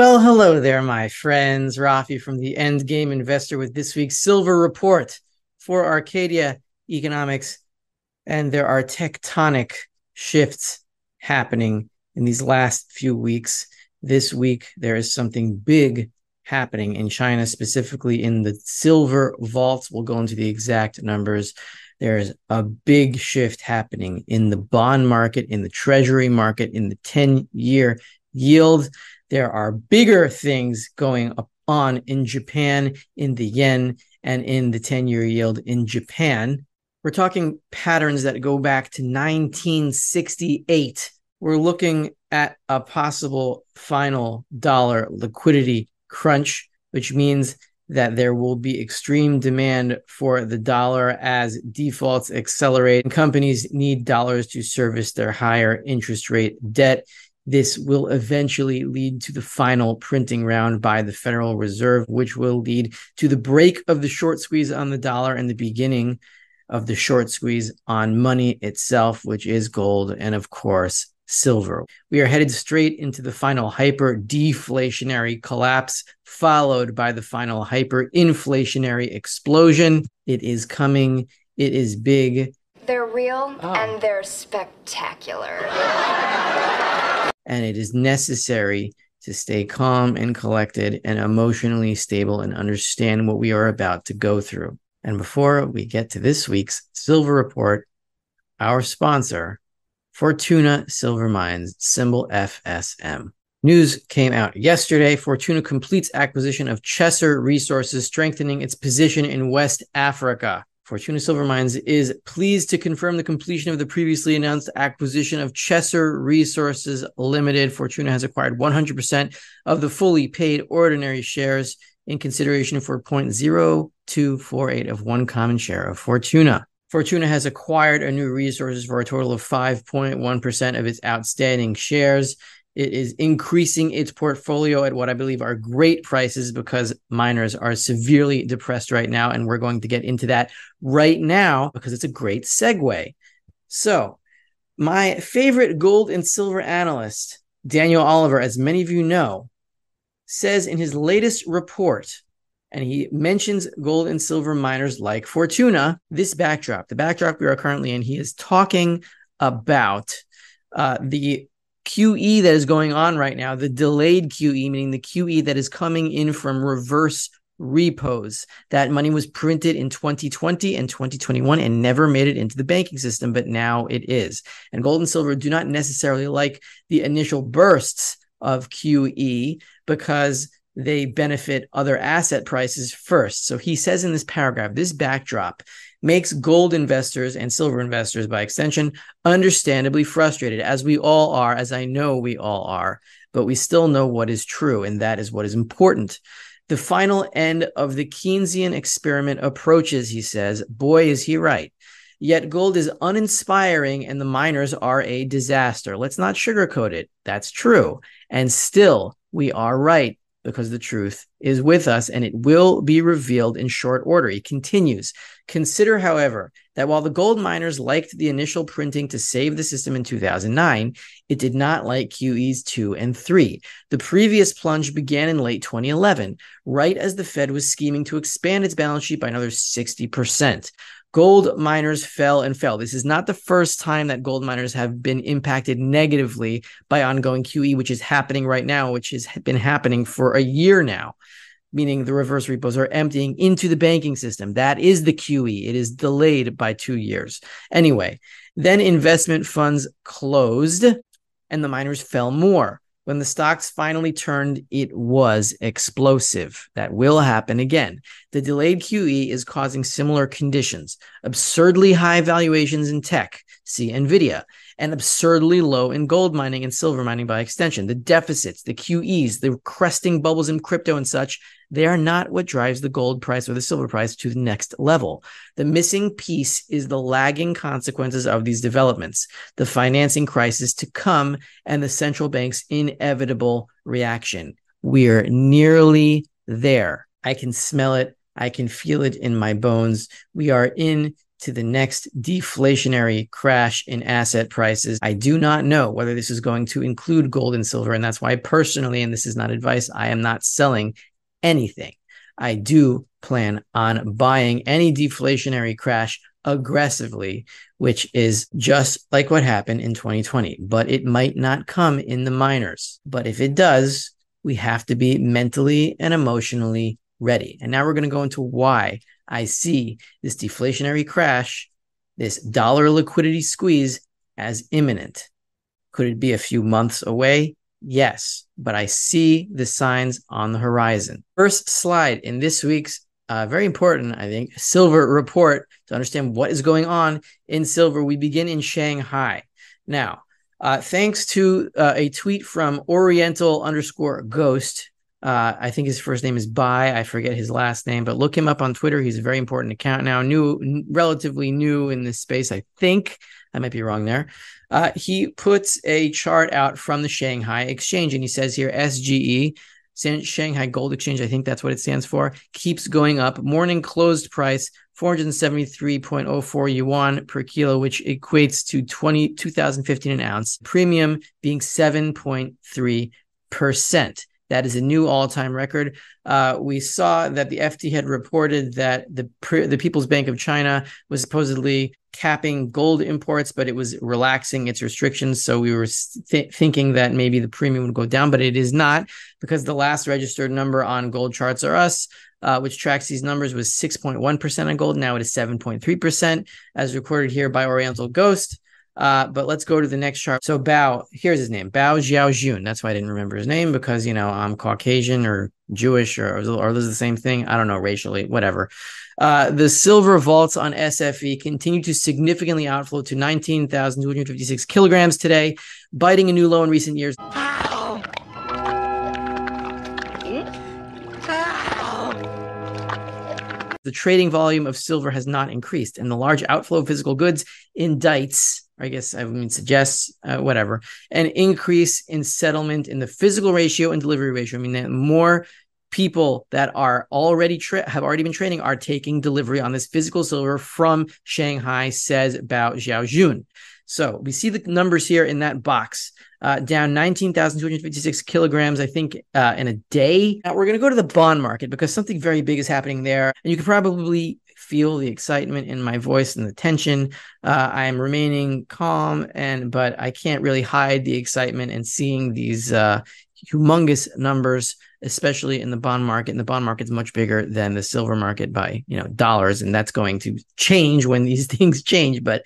Well, hello there, my friends. Rafi from the Endgame Investor with this week's Silver Report for Arcadia Economics. And there are tectonic shifts happening in these last few weeks. This week, there is something big happening in China, specifically in the silver vaults. We'll go into the exact numbers. There's a big shift happening in the bond market, in the treasury market, in the 10 year yield there are bigger things going on in Japan, in the yen, and in the 10 year yield in Japan. We're talking patterns that go back to 1968. We're looking at a possible final dollar liquidity crunch, which means that there will be extreme demand for the dollar as defaults accelerate and companies need dollars to service their higher interest rate debt this will eventually lead to the final printing round by the Federal Reserve, which will lead to the break of the short squeeze on the dollar and the beginning of the short squeeze on money itself, which is gold and, of course, silver. We are headed straight into the final hyper deflationary collapse, followed by the final hyperinflationary explosion. It is coming, it is big. They're real oh. and they're spectacular and it is necessary to stay calm and collected and emotionally stable and understand what we are about to go through. And before we get to this week's Silver Report, our sponsor, Fortuna Silver Mines, symbol FSM. News came out yesterday. Fortuna completes acquisition of Chesser Resources, strengthening its position in West Africa. Fortuna Silver Mines is pleased to confirm the completion of the previously announced acquisition of Chesser Resources Limited. Fortuna has acquired 100% of the fully paid ordinary shares in consideration for 0.0248 of one common share of Fortuna. Fortuna has acquired a new Resources for a total of 5.1% of its outstanding shares. It is increasing its portfolio at what I believe are great prices because miners are severely depressed right now. And we're going to get into that right now because it's a great segue. So, my favorite gold and silver analyst, Daniel Oliver, as many of you know, says in his latest report, and he mentions gold and silver miners like Fortuna, this backdrop, the backdrop we are currently in, he is talking about uh, the QE that is going on right now, the delayed QE, meaning the QE that is coming in from reverse repos. That money was printed in 2020 and 2021 and never made it into the banking system, but now it is. And gold and silver do not necessarily like the initial bursts of QE because they benefit other asset prices first. So he says in this paragraph, this backdrop makes gold investors and silver investors, by extension, understandably frustrated, as we all are, as I know we all are, but we still know what is true, and that is what is important. The final end of the Keynesian experiment approaches, he says. Boy, is he right. Yet gold is uninspiring and the miners are a disaster. Let's not sugarcoat it. That's true. And still, we are right because the truth is with us and it will be revealed in short order. He continues Consider, however, that while the gold miners liked the initial printing to save the system in 2009, it did not like QEs 2 and 3. The previous plunge began in late 2011, right as the Fed was scheming to expand its balance sheet by another 60%. Gold miners fell and fell. This is not the first time that gold miners have been impacted negatively by ongoing QE, which is happening right now, which has been happening for a year now, meaning the reverse repos are emptying into the banking system. That is the QE. It is delayed by two years. Anyway, then investment funds closed and the miners fell more. When the stocks finally turned, it was explosive. That will happen again. The delayed QE is causing similar conditions absurdly high valuations in tech, see NVIDIA, and absurdly low in gold mining and silver mining by extension. The deficits, the QEs, the cresting bubbles in crypto and such they are not what drives the gold price or the silver price to the next level. The missing piece is the lagging consequences of these developments, the financing crisis to come, and the central bank's inevitable reaction. We're nearly there. I can smell it. I can feel it in my bones. We are in to the next deflationary crash in asset prices. I do not know whether this is going to include gold and silver. And that's why, personally, and this is not advice, I am not selling anything. I do plan on buying any deflationary crash aggressively, which is just like what happened in 2020. But it might not come in the miners. But if it does, we have to be mentally and emotionally ready. And now we're going to go into why I see this deflationary crash, this dollar liquidity squeeze as imminent. Could it be a few months away? Yes, but I see the signs on the horizon. First slide in this week's uh, very important, I think, silver report to understand what is going on in silver. We begin in Shanghai. Now, uh, thanks to uh, a tweet from Oriental underscore ghost, uh, I think his first name is Bai. I forget his last name, but look him up on Twitter. He's a very important account now, new, relatively new in this space. I think I might be wrong there. Uh, he puts a chart out from the Shanghai Exchange, and he says here SGE, Shanghai Gold Exchange, I think that's what it stands for, keeps going up. Morning closed price 473.04 yuan per kilo, which equates to 20, 2015 an ounce. Premium being 7.3%. That is a new all-time record. Uh, we saw that the FT had reported that the the People's Bank of China was supposedly capping gold imports, but it was relaxing its restrictions. So we were th- thinking that maybe the premium would go down, but it is not because the last registered number on Gold Charts R Us. Uh, which tracks these numbers was 6.1% on gold. Now it is 7.3%, as recorded here by Oriental Ghost. Uh, but let's go to the next chart. So Bao, here's his name, Bao Xiaojun. That's why I didn't remember his name because you know I'm Caucasian or Jewish or or this is the same thing. I don't know racially, whatever. Uh, the silver vaults on SFE continue to significantly outflow to 19,256 kilograms today, biting a new low in recent years. The trading volume of silver has not increased, and the large outflow of physical goods indicts I guess I mean suggests uh, whatever an increase in settlement in the physical ratio and delivery ratio. I mean that more people that are already tra- have already been trading are taking delivery on this physical silver from Shanghai, says Bao Xiaojun. So we see the numbers here in that box. Uh, down 19,256 kilograms, I think, uh, in a day. Now we're going to go to the bond market because something very big is happening there. And you can probably feel the excitement in my voice and the tension. Uh, I am remaining calm, and but I can't really hide the excitement and seeing these uh, humongous numbers, especially in the bond market. And the bond market is much bigger than the silver market by you know dollars, and that's going to change when these things change. But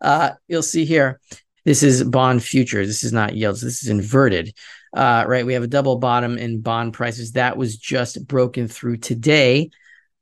uh, you'll see here, this is bond futures. This is not yields. This is inverted. Uh, right, we have a double bottom in bond prices that was just broken through today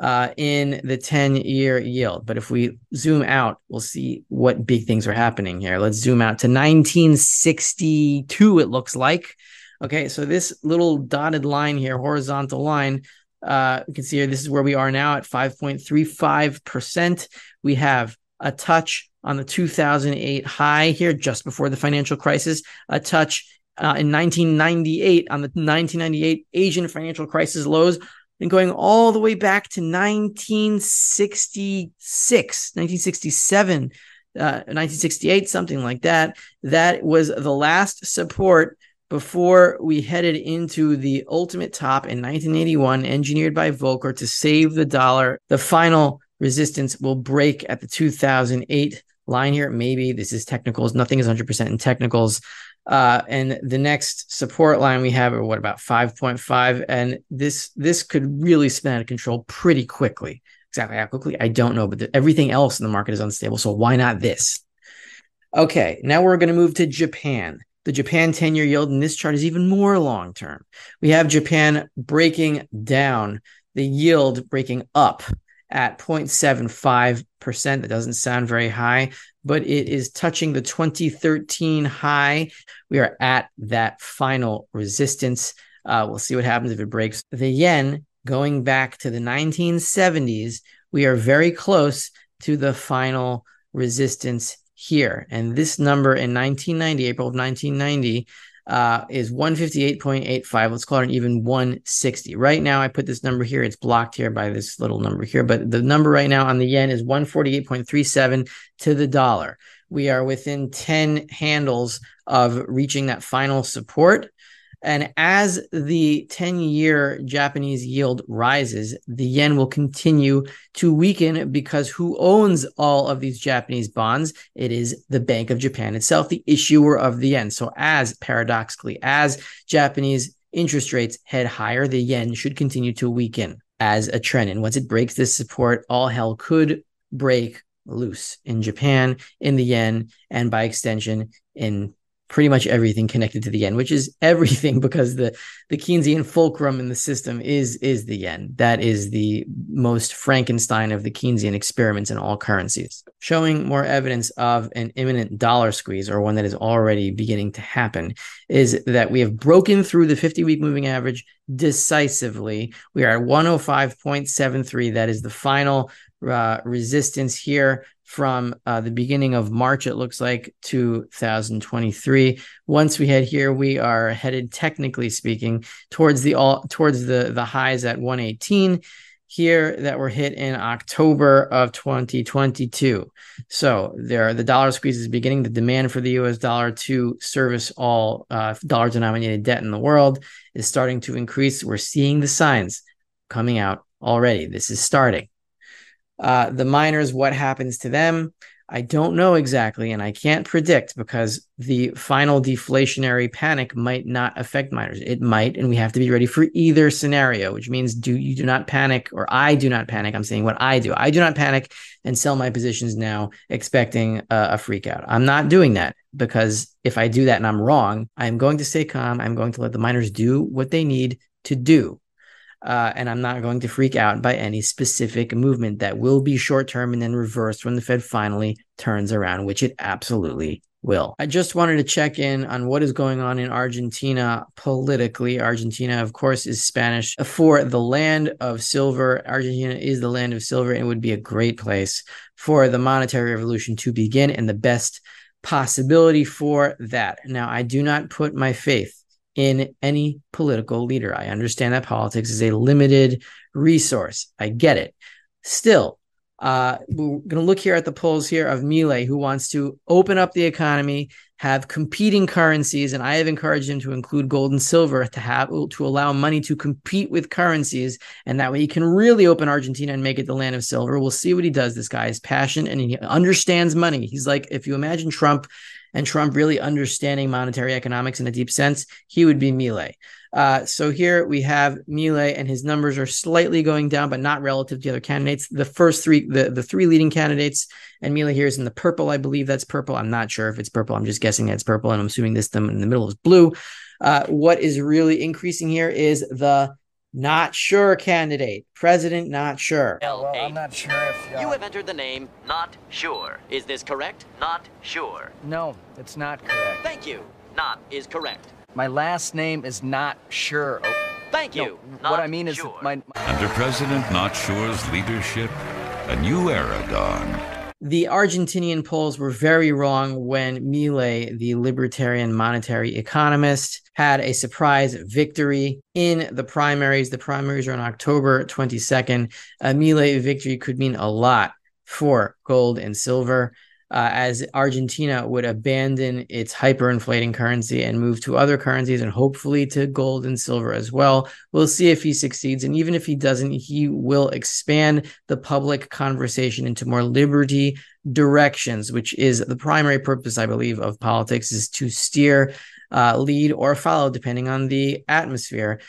uh, in the 10 year yield. But if we zoom out, we'll see what big things are happening here. Let's zoom out to 1962, it looks like. Okay, so this little dotted line here, horizontal line, uh, you can see here, this is where we are now at 5.35%. We have a touch on the 2008 high here, just before the financial crisis, a touch uh, in 1998 on the 1998 Asian financial crisis lows, and going all the way back to 1966, 1967, uh, 1968, something like that. That was the last support before we headed into the ultimate top in 1981, engineered by Volcker to save the dollar. The final resistance will break at the 2008 line here. Maybe this is technicals. Nothing is 100% in technicals. Uh, and the next support line we have are what about 5.5 and this this could really spin out of control pretty quickly. Exactly how quickly? I don't know but the, everything else in the market is unstable so why not this? Okay now we're going to move to japan. The japan 10 year yield in this chart is even more long term we have japan breaking down the yield breaking up at 0.75%. That doesn't sound very high, but it is touching the 2013 high. We are at that final resistance. Uh, we'll see what happens if it breaks. The yen going back to the 1970s, we are very close to the final resistance here. And this number in 1990, April of 1990, uh, is 158.85. Let's call it an even 160. Right now, I put this number here. It's blocked here by this little number here, but the number right now on the yen is 148.37 to the dollar. We are within 10 handles of reaching that final support. And as the 10 year Japanese yield rises, the yen will continue to weaken because who owns all of these Japanese bonds? It is the Bank of Japan itself, the issuer of the yen. So, as paradoxically, as Japanese interest rates head higher, the yen should continue to weaken as a trend. And once it breaks this support, all hell could break loose in Japan, in the yen, and by extension in pretty much everything connected to the yen, which is everything because the the Keynesian fulcrum in the system is is the yen. That is the most Frankenstein of the Keynesian experiments in all currencies. Showing more evidence of an imminent dollar squeeze or one that is already beginning to happen is that we have broken through the 50-week moving average decisively. We are at 105.73. That is the final uh, resistance here from uh, the beginning of March, it looks like 2023. Once we head here, we are headed, technically speaking, towards the all towards the the highs at 118 here that were hit in October of 2022. So there, the dollar squeeze is beginning. The demand for the U.S. dollar to service all uh, dollar-denominated debt in the world is starting to increase. We're seeing the signs coming out already. This is starting. Uh, the miners, what happens to them? I don't know exactly, and I can't predict because the final deflationary panic might not affect miners. It might, and we have to be ready for either scenario, which means do you do not panic, or I do not panic. I'm saying what I do. I do not panic and sell my positions now, expecting a, a freak out. I'm not doing that because if I do that and I'm wrong, I'm going to stay calm. I'm going to let the miners do what they need to do uh, and I'm not going to freak out by any specific movement that will be short term and then reversed when the Fed finally turns around, which it absolutely will. I just wanted to check in on what is going on in Argentina politically. Argentina, of course, is Spanish for the land of silver. Argentina is the land of silver and would be a great place for the monetary revolution to begin and the best possibility for that. Now, I do not put my faith in any political leader. I understand that politics is a limited resource. I get it. Still, uh, we're going to look here at the polls here of Milei, who wants to open up the economy, have competing currencies, and I have encouraged him to include gold and silver to have to allow money to compete with currencies, and that way he can really open Argentina and make it the land of silver. We'll see what he does. This guy is passionate and he understands money. He's like, if you imagine Trump and Trump really understanding monetary economics in a deep sense, he would be Milei. Uh, so here we have Milei, and his numbers are slightly going down, but not relative to the other candidates. The first three, the, the three leading candidates, and Milei here is in the purple. I believe that's purple. I'm not sure if it's purple. I'm just guessing it's purple, and I'm assuming this them in the middle is blue. Uh, what is really increasing here is the not sure candidate. President not sure. Well, I'm not sure if uh... you have entered the name not sure. Is this correct? Not sure. No, it's not correct. Thank you. Not is correct. My last name is not sure. Oh, Thank you. No, what I mean sure. is my Under President Not Sure's leadership, a new era dawned the Argentinian polls were very wrong when Milei, the libertarian monetary economist, had a surprise victory in the primaries. The primaries are on October 22nd. A Milei victory could mean a lot for gold and silver uh, as Argentina would abandon its hyperinflating currency and move to other currencies and hopefully to gold and silver as well. We'll see if he succeeds. And even if he doesn't, he will expand the public conversation into more liberty directions, which is the primary purpose, I believe, of politics is to steer, uh, lead, or follow, depending on the atmosphere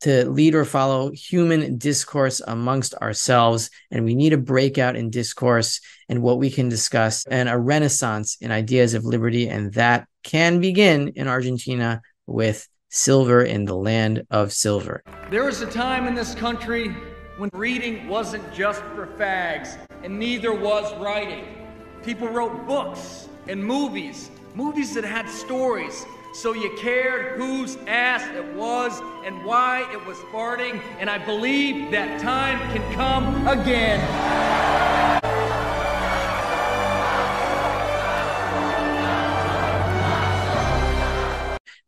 to lead or follow human discourse amongst ourselves. And we need a breakout in discourse and what we can discuss and a renaissance in ideas of liberty. And that can begin in Argentina with silver in the land of silver. There was a time in this country when reading wasn't just for fags, and neither was writing. People wrote books and movies, movies that had stories so you cared whose ass it was and why it was farting, and I believe that time can come again.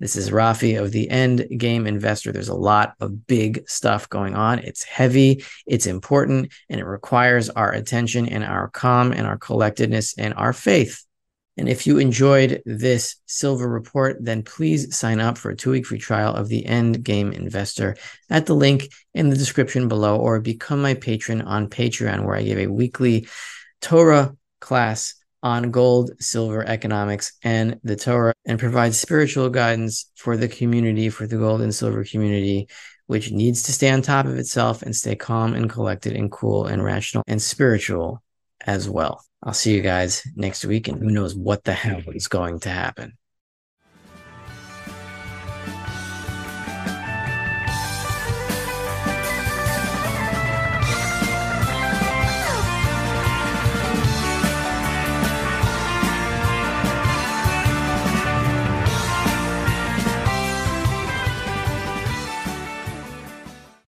This is Rafi of the End Game Investor. There's a lot of big stuff going on. It's heavy, it's important, and it requires our attention and our calm and our collectedness and our faith. And if you enjoyed this silver report, then please sign up for a two week free trial of the End Game Investor at the link in the description below, or become my patron on Patreon, where I give a weekly Torah class on gold, silver economics, and the Torah, and provide spiritual guidance for the community, for the gold and silver community, which needs to stay on top of itself and stay calm and collected and cool and rational and spiritual as well. I'll see you guys next week, and who knows what the hell is going to happen.